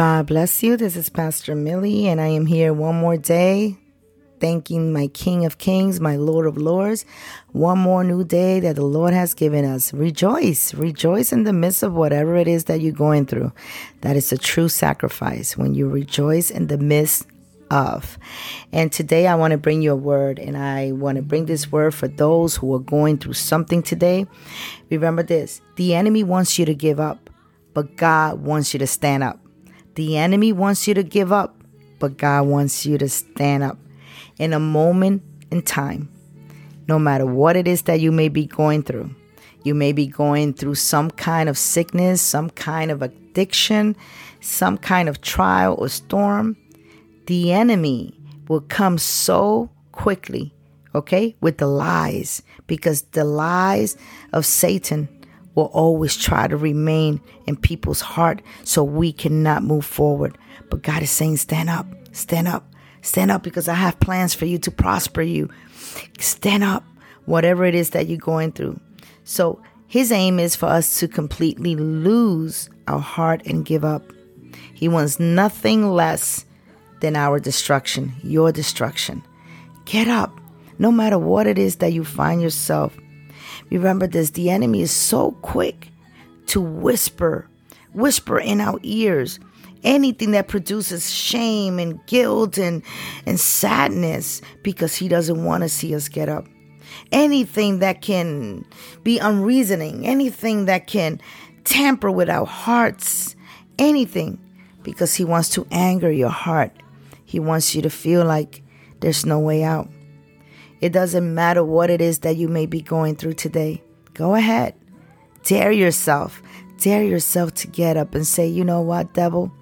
God bless you. This is Pastor Millie, and I am here one more day thanking my King of Kings, my Lord of Lords. One more new day that the Lord has given us. Rejoice. Rejoice in the midst of whatever it is that you're going through. That is a true sacrifice when you rejoice in the midst of. And today I want to bring you a word, and I want to bring this word for those who are going through something today. Remember this the enemy wants you to give up, but God wants you to stand up. The enemy wants you to give up, but God wants you to stand up in a moment in time. No matter what it is that you may be going through, you may be going through some kind of sickness, some kind of addiction, some kind of trial or storm. The enemy will come so quickly, okay, with the lies, because the lies of Satan will always try to remain in people's heart so we cannot move forward. But God is saying, stand up, stand up, stand up because I have plans for you to prosper you. Stand up, whatever it is that you're going through. So his aim is for us to completely lose our heart and give up. He wants nothing less than our destruction, your destruction. Get up, no matter what it is that you find yourself Remember this the enemy is so quick to whisper, whisper in our ears anything that produces shame and guilt and, and sadness because he doesn't want to see us get up. Anything that can be unreasoning, anything that can tamper with our hearts, anything because he wants to anger your heart. He wants you to feel like there's no way out. It doesn't matter what it is that you may be going through today. Go ahead. Dare yourself. Dare yourself to get up and say, you know what, devil?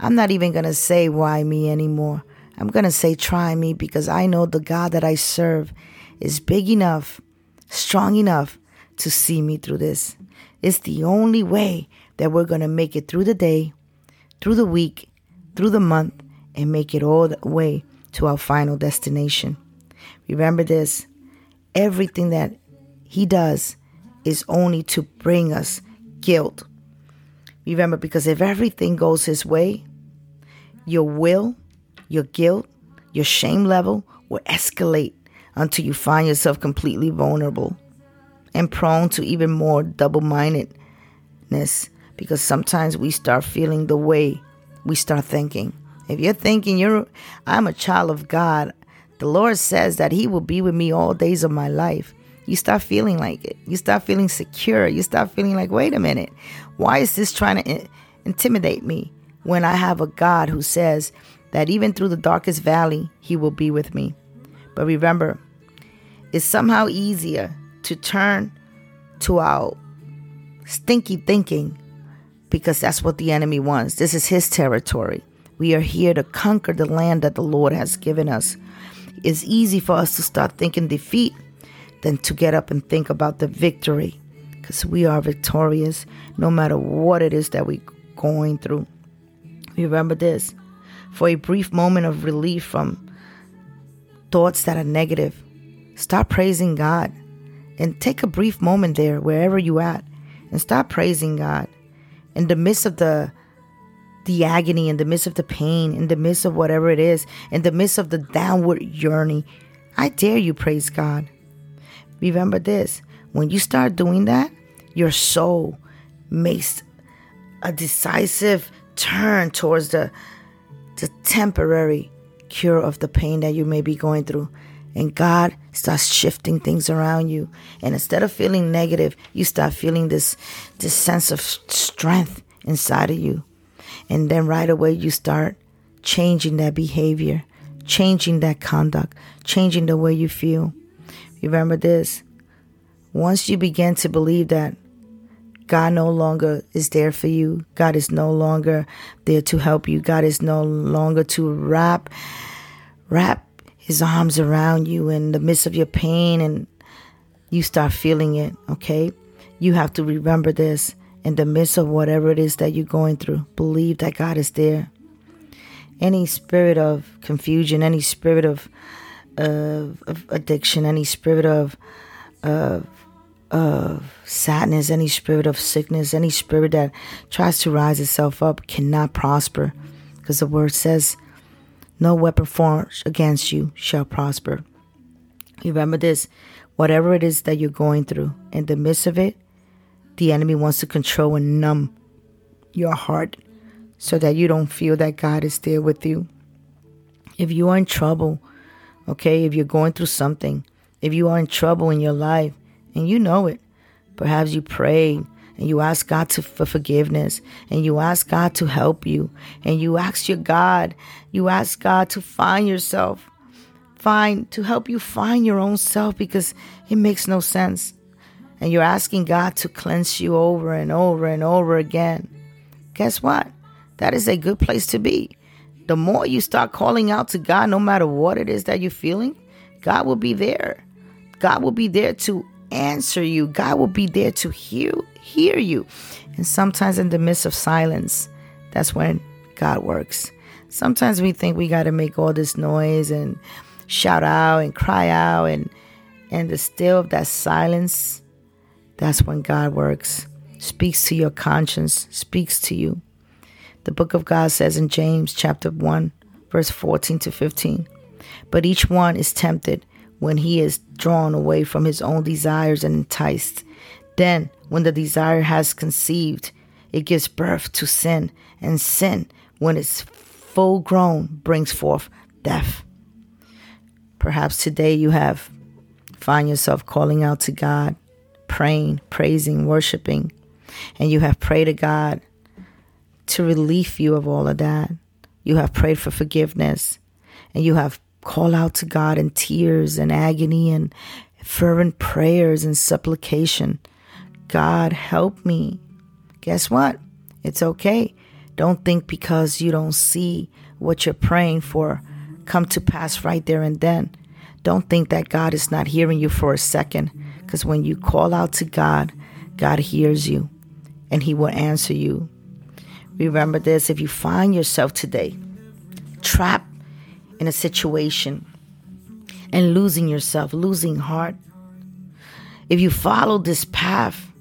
I'm not even going to say why me anymore. I'm going to say try me because I know the God that I serve is big enough, strong enough to see me through this. It's the only way that we're going to make it through the day, through the week, through the month, and make it all the way to our final destination. Remember this everything that he does is only to bring us guilt. Remember, because if everything goes his way, your will, your guilt, your shame level will escalate until you find yourself completely vulnerable and prone to even more double mindedness because sometimes we start feeling the way we start thinking. If you're thinking you're I'm a child of God, the Lord says that He will be with me all days of my life. You start feeling like it. You start feeling secure. You start feeling like, wait a minute, why is this trying to in- intimidate me when I have a God who says that even through the darkest valley, He will be with me? But remember, it's somehow easier to turn to our stinky thinking because that's what the enemy wants. This is his territory. We are here to conquer the land that the Lord has given us it's easy for us to start thinking defeat than to get up and think about the victory because we are victorious no matter what it is that we're going through. Remember this for a brief moment of relief from thoughts that are negative, start praising God and take a brief moment there, wherever you're at, and start praising God. In the midst of the the agony, in the midst of the pain, in the midst of whatever it is, in the midst of the downward journey, I dare you praise God. Remember this when you start doing that, your soul makes a decisive turn towards the, the temporary cure of the pain that you may be going through. And God starts shifting things around you. And instead of feeling negative, you start feeling this, this sense of strength inside of you. And then right away you start changing that behavior, changing that conduct, changing the way you feel. Remember this once you begin to believe that God no longer is there for you, God is no longer there to help you, God is no longer to wrap wrap his arms around you in the midst of your pain and you start feeling it, okay? You have to remember this in the midst of whatever it is that you're going through. Believe that God is there. Any spirit of confusion, any spirit of, of addiction, any spirit of, of of sadness, any spirit of sickness, any spirit that tries to rise itself up cannot prosper. Because the word says, No weapon formed against you shall prosper. Remember this whatever it is that you're going through, in the midst of it, the enemy wants to control and numb your heart so that you don't feel that God is there with you. If you are in trouble, okay, if you're going through something, if you are in trouble in your life and you know it, perhaps you pray and you ask God to, for forgiveness and you ask God to help you and you ask your God, you ask God to find yourself, find to help you find your own self because it makes no sense. And you're asking God to cleanse you over and over and over again. Guess what? That is a good place to be. The more you start calling out to God, no matter what it is that you're feeling, God will be there. God will be there to answer you. God will be there to hear hear you. And sometimes in the midst of silence, that's when God works. Sometimes we think we got to make all this noise and shout out and cry out and and the still of that silence, that's when God works. Speaks to your conscience, speaks to you. The book of God says in James chapter 1, verse 14 to 15, but each one is tempted when he is drawn away from his own desires and enticed. Then, when the desire has conceived, it gives birth to sin, and sin, when it's full grown, brings forth death. Perhaps today you have find yourself calling out to God, praying, praising, worshiping, and you have prayed to God to relieve you of all of that. You have prayed for forgiveness, and you have called out to God in tears and agony and fervent prayers and supplication. God, help me. Guess what? It's okay. Don't think because you don't see what you're praying for come to pass right there and then. Don't think that God is not hearing you for a second because when you call out to God, God hears you and He will answer you. Remember this if you find yourself today trapped in a situation and losing yourself, losing heart, if you follow this path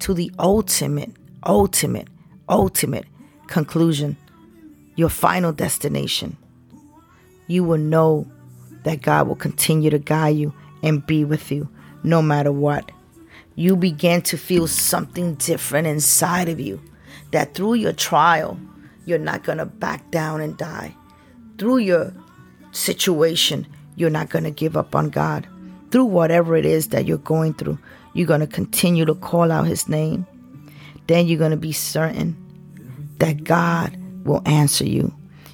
to the ultimate, ultimate, ultimate conclusion, your final destination, you will know that God will continue to guide you and be with you no matter what. You begin to feel something different inside of you that through your trial, you're not going to back down and die. Through your situation, you're not going to give up on God. Through whatever it is that you're going through, you're going to continue to call out His name. Then you're going to be certain that God will answer you.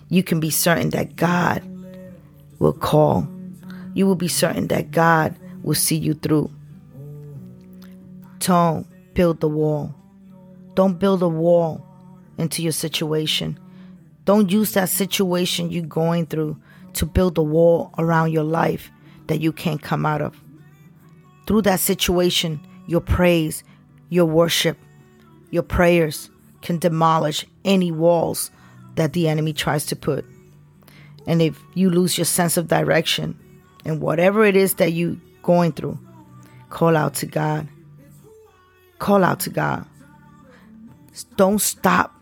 You can be certain that God will call. You will be certain that God will see you through. Don't build the wall. Don't build a wall into your situation. Don't use that situation you're going through to build a wall around your life that you can't come out of. Through that situation, your praise, your worship, your prayers can demolish any walls that the enemy tries to put. And if you lose your sense of direction and whatever it is that you're going through, call out to God. Call out to God. Don't stop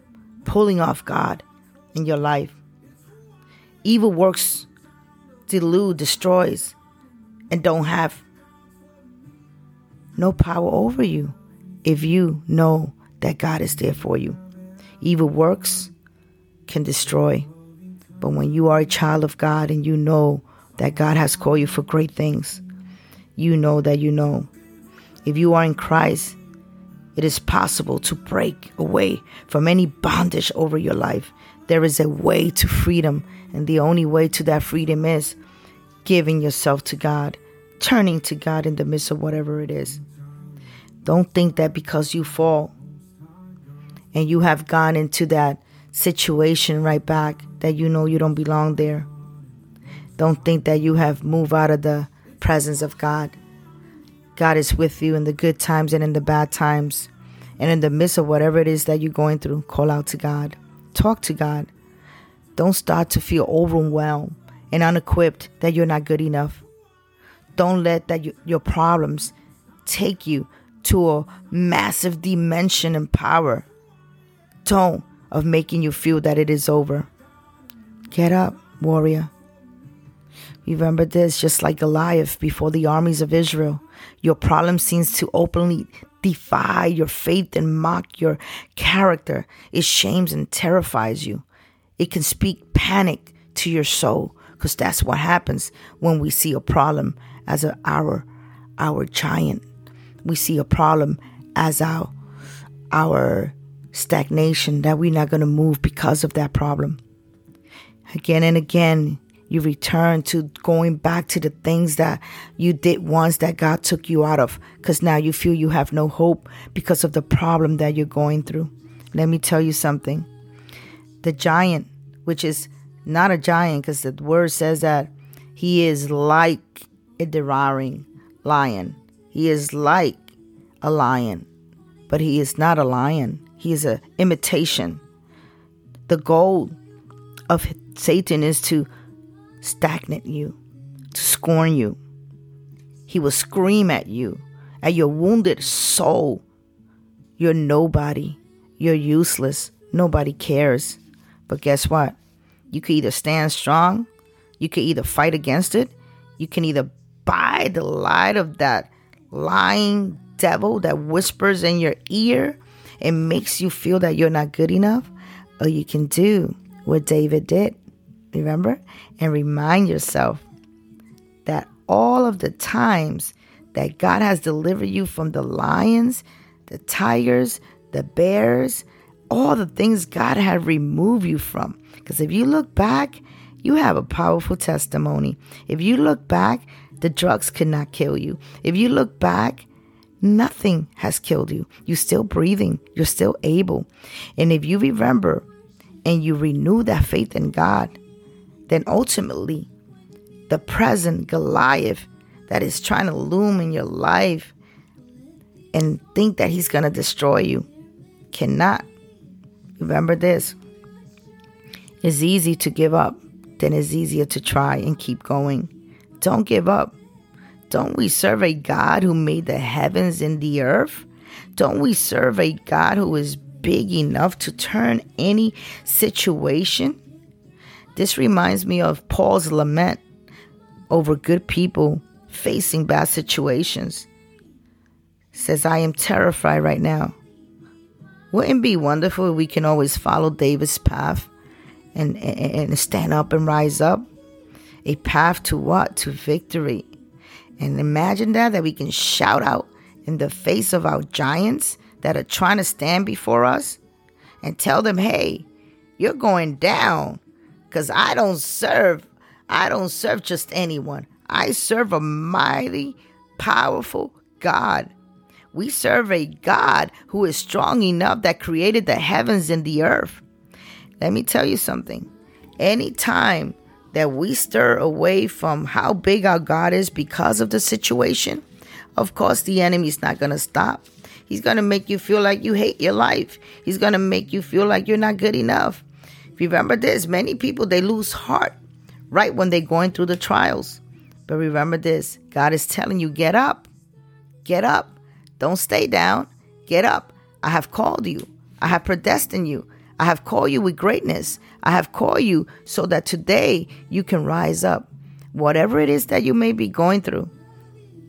pulling off God in your life. Evil works delude, destroys, and don't have no power over you if you know that God is there for you. Evil works can destroy, but when you are a child of God and you know that God has called you for great things, you know that you know. If you are in Christ, it is possible to break away from any bondage over your life. There is a way to freedom, and the only way to that freedom is giving yourself to God, turning to God in the midst of whatever it is. Don't think that because you fall and you have gone into that situation right back that you know you don't belong there. Don't think that you have moved out of the presence of God God is with you in the good times and in the bad times. And in the midst of whatever it is that you're going through, call out to God. Talk to God. Don't start to feel overwhelmed and unequipped that you're not good enough. Don't let that you, your problems take you to a massive dimension and power. Don't of making you feel that it is over. Get up, warrior. Remember this just like Goliath before the armies of Israel. Your problem seems to openly defy your faith and mock your character. It shames and terrifies you. It can speak panic to your soul because that's what happens when we see a problem as a, our our giant. We see a problem as our our stagnation that we're not going to move because of that problem. Again and again, you return to going back to the things that you did once that God took you out of because now you feel you have no hope because of the problem that you're going through. Let me tell you something. The giant, which is not a giant because the word says that he is like a devouring lion. He is like a lion, but he is not a lion. He is an imitation. The goal of Satan is to stagnate you, to scorn you. He will scream at you, at your wounded soul. You're nobody. You're useless. Nobody cares. But guess what? You can either stand strong, you can either fight against it, you can either buy the light of that lying devil that whispers in your ear and makes you feel that you're not good enough, or you can do what David did remember? And remind yourself that all of the times that God has delivered you from the lions, the tigers, the bears, all the things God had removed you from. Because if you look back, you have a powerful testimony. If you look back, the drugs could not kill you. If you look back, nothing has killed you. You're still breathing, you're still able. And if you remember and you renew that faith in God, then ultimately the present Goliath that is trying to loom in your life and think that he's going to destroy you cannot. Remember this it's easy to give up then it's easier to try and keep going. Don't give up. Don't we serve a God who made the heavens and the earth? Don't we serve a God who is big enough to turn any situation this reminds me of Paul's lament over good people facing bad situations. Says, I am terrified right now. Wouldn't it be wonderful if we can always follow David's path and, and, and stand up and rise up? A path to what? To victory. And imagine that, that we can shout out in the face of our giants that are trying to stand before us and tell them, hey, you're going down. Because I don't serve, I don't serve just anyone. I serve a mighty, powerful God. We serve a God who is strong enough that created the heavens and the earth. Let me tell you something. Anytime that we stir away from how big our God is because of the situation, of course, the enemy is not going to stop. He's going to make you feel like you hate your life. He's going to make you feel like you're not good enough. Remember this many people they lose heart right when they're going through the trials. But remember this God is telling you, get up, get up. Don't stay down. Get up. I have called you. I have predestined you. I have called you with greatness. I have called you so that today you can rise up. Whatever it is that you may be going through,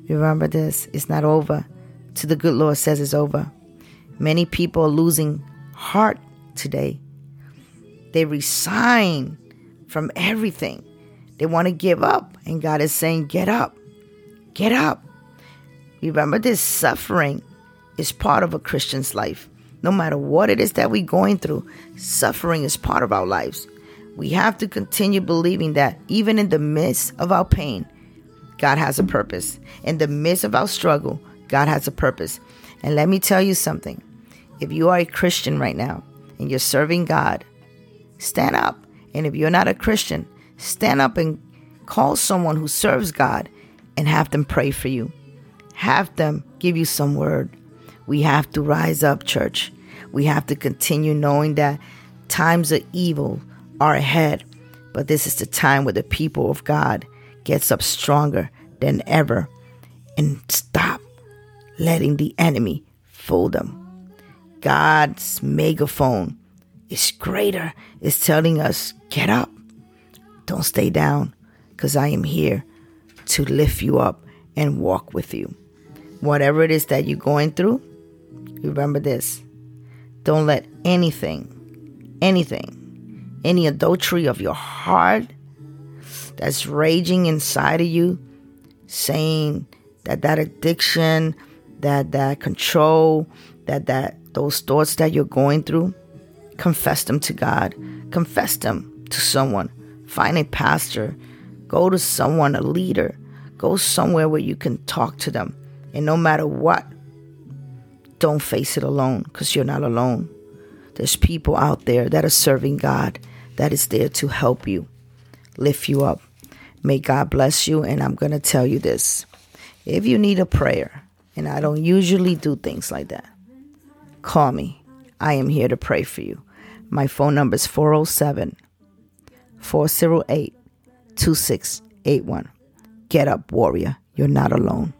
remember this it's not over. To the good Lord says it's over. Many people are losing heart today they resign from everything. They want to give up. And God is saying, Get up. Get up. Remember, this suffering is part of a Christian's life. No matter what it is that we're going through, suffering is part of our lives. We have to continue believing that even in the midst of our pain, God has a purpose. In the midst of our struggle, God has a purpose. And let me tell you something if you are a Christian right now and you're serving God, stand up. And if you're not a Christian, stand up and call someone who serves God and have them pray for you. Have them give you some word. We have to rise up, church. We have to continue knowing that times of evil are ahead. But this is the time where the people of God gets up stronger than ever and stop letting the enemy fool them. God's megaphone is greater. It's telling us, get up. Don't stay down, because I am here to lift you up and walk with you. Whatever it is that you're going through, remember this. Don't let anything, anything, any adultery of your heart that's raging inside of you, saying that that addiction, that that control, that that those thoughts that you're going through, confess them to God. Confess them to someone. Find a pastor. Go to someone, a leader. Go somewhere where you can talk to them. And no matter what, don't face it alone because you're not alone. There's people out there that are serving God that is there to help you, lift you up. May God bless you. And I'm going to tell you this if you need a prayer, and I don't usually do things like that, call me. I am here to pray for you. My phone number is 407 408 2681. Get up, warrior. You're not alone.